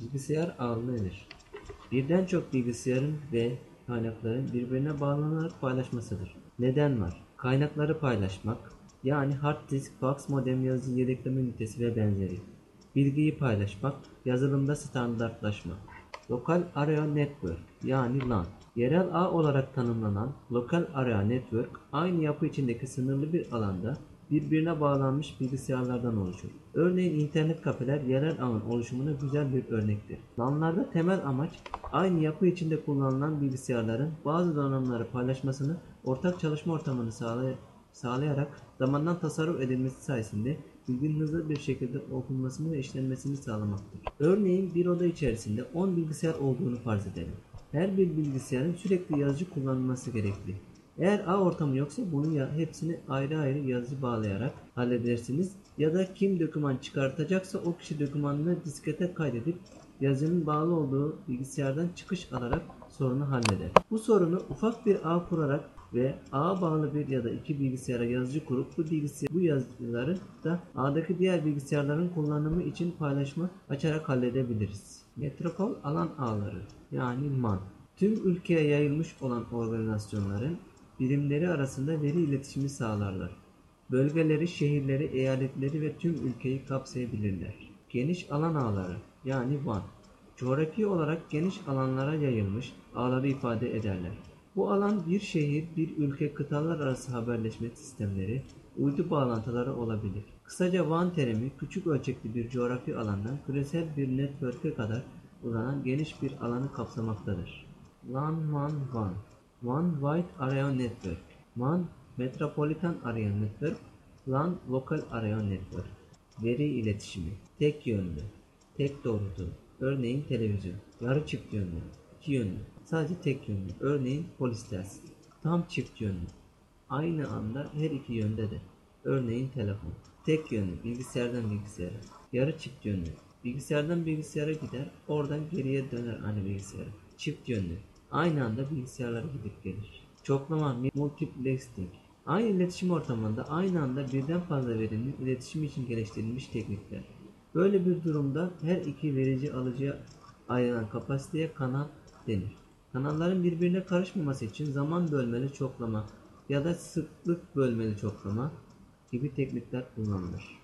Bilgisayar ağ nedir? Birden çok bilgisayarın ve kaynakların birbirine bağlanarak paylaşmasıdır. Neden var? Kaynakları paylaşmak, yani hard disk, fax modem, yazıcı yedekleme ünitesi ve benzeri. Bilgiyi paylaşmak, yazılımda standartlaşma. Lokal Area Network yani LAN. Yerel ağ olarak tanımlanan Local Area Network aynı yapı içindeki sınırlı bir alanda birbirine bağlanmış bilgisayarlardan oluşur. Örneğin internet kafeler yerel ağın oluşumuna güzel bir örnektir. LAN'larda temel amaç aynı yapı içinde kullanılan bilgisayarların bazı donanımları paylaşmasını, ortak çalışma ortamını sağlay- sağlayarak zamandan tasarruf edilmesi sayesinde bilginin hızlı bir şekilde okunmasını ve işlenmesini sağlamaktır. Örneğin bir oda içerisinde 10 bilgisayar olduğunu farz edelim. Her bir bilgisayarın sürekli yazıcı kullanılması gerekli. Eğer ağ ortamı yoksa bunu ya hepsini ayrı ayrı yazıcı bağlayarak halledersiniz ya da kim doküman çıkartacaksa o kişi dokümanını diskete kaydedip yazının bağlı olduğu bilgisayardan çıkış alarak sorunu halleder. Bu sorunu ufak bir ağ kurarak ve ağa bağlı bir ya da iki bilgisayara yazıcı kurup bu bilgisayar bu yazıcıları da ağdaki diğer bilgisayarların kullanımı için paylaşma açarak halledebiliriz. Metropol alan ağları yani MAN tüm ülkeye yayılmış olan organizasyonların birimleri arasında veri iletişimi sağlarlar. Bölgeleri, şehirleri, eyaletleri ve tüm ülkeyi kapsayabilirler. Geniş alan ağları yani WAN coğrafi olarak geniş alanlara yayılmış ağları ifade ederler. Bu alan bir şehir, bir ülke, kıtalar arası haberleşme sistemleri, uydu bağlantıları olabilir. Kısaca WAN terimi küçük ölçekli bir coğrafi alandan küresel bir network'e kadar uzanan geniş bir alanı kapsamaktadır. LAN WAN WAN WAN Wide Area Network. WAN Metropolitan Area Network LAN Local Area Network. Veri iletişimi. Tek yönlü. Tek doğrultu. Örneğin televizyon. Yarı çift yönlü. İki yönlü. Sadece tek yönlü. Örneğin polis Tam çift yönlü. Aynı anda her iki yönde de. Örneğin telefon. Tek yönlü. Bilgisayardan bilgisayara. Yarı çift yönlü. Bilgisayardan bilgisayara gider. Oradan geriye döner aynı bilgisayara Çift yönlü Aynı anda bilgisayarlara gidip gelir. Çoklama, multiplexing. Aynı iletişim ortamında aynı anda birden fazla verinin iletişim için geliştirilmiş teknikler. Böyle bir durumda her iki verici alıcıya ayrılan kapasiteye kanal denir. Kanalların birbirine karışmaması için zaman bölmeli çoklama ya da sıklık bölmeli çoklama gibi teknikler kullanılır.